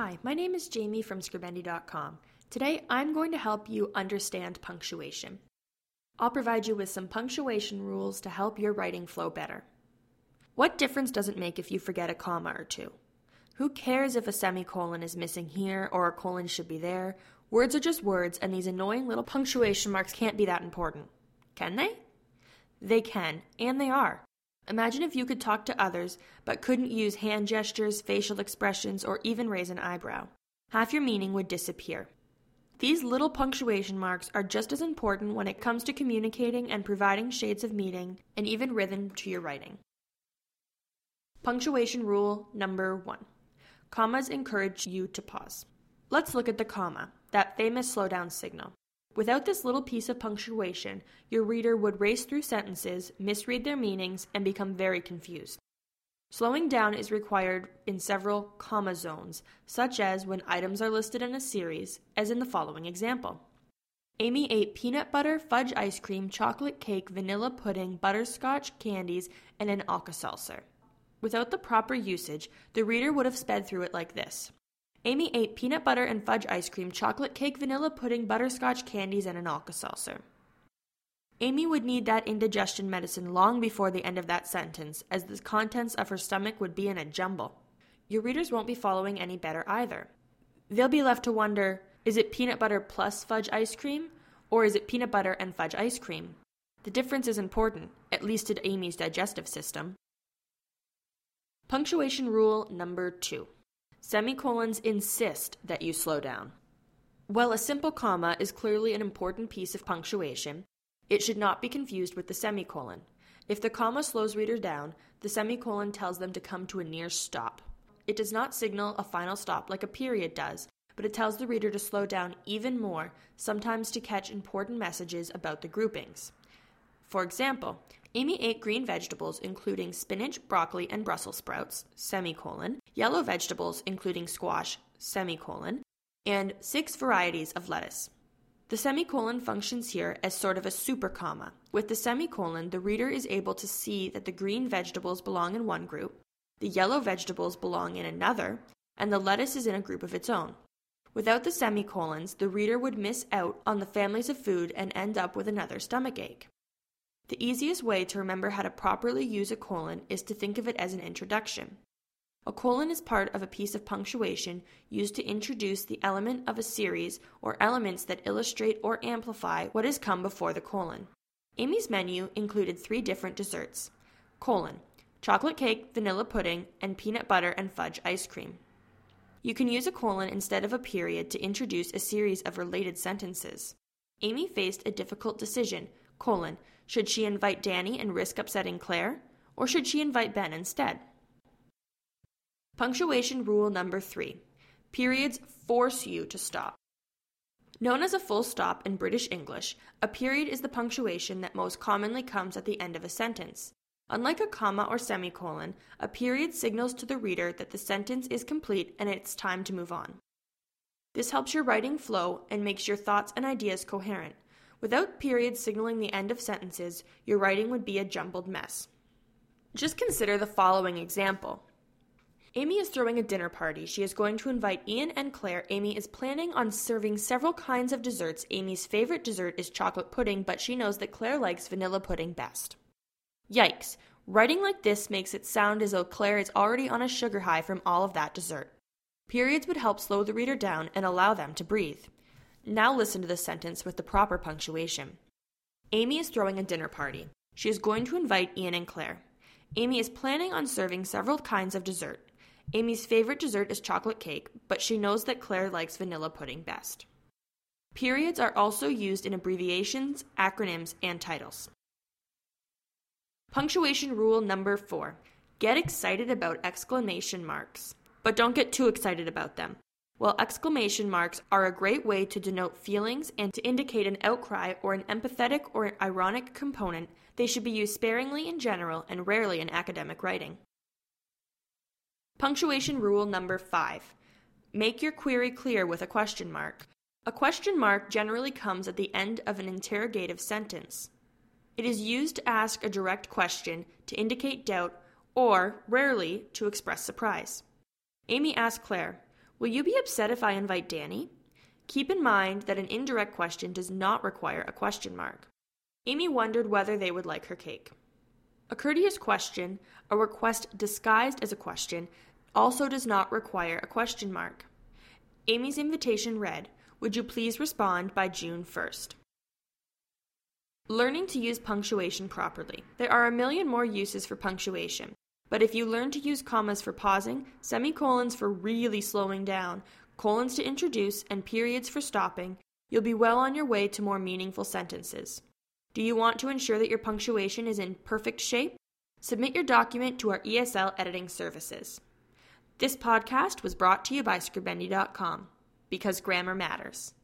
Hi, my name is Jamie from Scribendi.com. Today I'm going to help you understand punctuation. I'll provide you with some punctuation rules to help your writing flow better. What difference does it make if you forget a comma or two? Who cares if a semicolon is missing here or a colon should be there? Words are just words, and these annoying little punctuation marks can't be that important. Can they? They can, and they are. Imagine if you could talk to others, but couldn't use hand gestures, facial expressions, or even raise an eyebrow. Half your meaning would disappear. These little punctuation marks are just as important when it comes to communicating and providing shades of meaning and even rhythm to your writing. Punctuation rule number one commas encourage you to pause. Let's look at the comma, that famous slowdown signal. Without this little piece of punctuation, your reader would race through sentences, misread their meanings, and become very confused. Slowing down is required in several comma zones, such as when items are listed in a series, as in the following example. Amy ate peanut butter, fudge ice cream, chocolate cake, vanilla pudding, butterscotch candies, and an Alka Seltzer. Without the proper usage, the reader would have sped through it like this Amy ate peanut butter and fudge ice cream, chocolate cake, vanilla pudding, butterscotch candies, and an Alka Seltzer. Amy would need that indigestion medicine long before the end of that sentence, as the contents of her stomach would be in a jumble. Your readers won't be following any better either. They'll be left to wonder is it peanut butter plus fudge ice cream, or is it peanut butter and fudge ice cream? The difference is important, at least to Amy's digestive system. Punctuation rule number two. Semicolons insist that you slow down. While a simple comma is clearly an important piece of punctuation, it should not be confused with the semicolon. If the comma slows readers down, the semicolon tells them to come to a near stop. It does not signal a final stop like a period does, but it tells the reader to slow down even more, sometimes to catch important messages about the groupings. For example, Amy ate green vegetables including spinach, broccoli, and Brussels sprouts, semicolon, yellow vegetables including squash, semicolon, and six varieties of lettuce. The semicolon functions here as sort of a super comma. With the semicolon, the reader is able to see that the green vegetables belong in one group, the yellow vegetables belong in another, and the lettuce is in a group of its own. Without the semicolons, the reader would miss out on the families of food and end up with another stomachache. The easiest way to remember how to properly use a colon is to think of it as an introduction. A colon is part of a piece of punctuation used to introduce the element of a series or elements that illustrate or amplify what has come before the colon. Amy's menu included three different desserts colon, chocolate cake, vanilla pudding, and peanut butter and fudge ice cream. You can use a colon instead of a period to introduce a series of related sentences. Amy faced a difficult decision colon, should she invite Danny and risk upsetting Claire, or should she invite Ben instead? Punctuation rule number three periods force you to stop. Known as a full stop in British English, a period is the punctuation that most commonly comes at the end of a sentence. Unlike a comma or semicolon, a period signals to the reader that the sentence is complete and it's time to move on. This helps your writing flow and makes your thoughts and ideas coherent, Without periods signaling the end of sentences, your writing would be a jumbled mess. Just consider the following example. Amy is throwing a dinner party. She is going to invite Ian and Claire. Amy is planning on serving several kinds of desserts. Amy's favorite dessert is chocolate pudding, but she knows that Claire likes vanilla pudding best. Yikes! Writing like this makes it sound as though Claire is already on a sugar high from all of that dessert. Periods would help slow the reader down and allow them to breathe. Now listen to the sentence with the proper punctuation. Amy is throwing a dinner party. She is going to invite Ian and Claire. Amy is planning on serving several kinds of dessert. Amy's favorite dessert is chocolate cake, but she knows that Claire likes vanilla pudding best. Periods are also used in abbreviations, acronyms, and titles. Punctuation rule number four get excited about exclamation marks, but don't get too excited about them. While exclamation marks are a great way to denote feelings and to indicate an outcry or an empathetic or ironic component, they should be used sparingly in general and rarely in academic writing. Punctuation rule number five make your query clear with a question mark. A question mark generally comes at the end of an interrogative sentence. It is used to ask a direct question, to indicate doubt, or, rarely, to express surprise. Amy asked Claire, Will you be upset if I invite Danny? Keep in mind that an indirect question does not require a question mark. Amy wondered whether they would like her cake. A courteous question, a request disguised as a question, also does not require a question mark. Amy's invitation read, Would you please respond by June 1st? Learning to use punctuation properly. There are a million more uses for punctuation, but if you learn to use commas for pausing, semicolons for really slowing down, colons to introduce, and periods for stopping, you'll be well on your way to more meaningful sentences. Do you want to ensure that your punctuation is in perfect shape? Submit your document to our ESL editing services. This podcast was brought to you by Scribendi.com because grammar matters.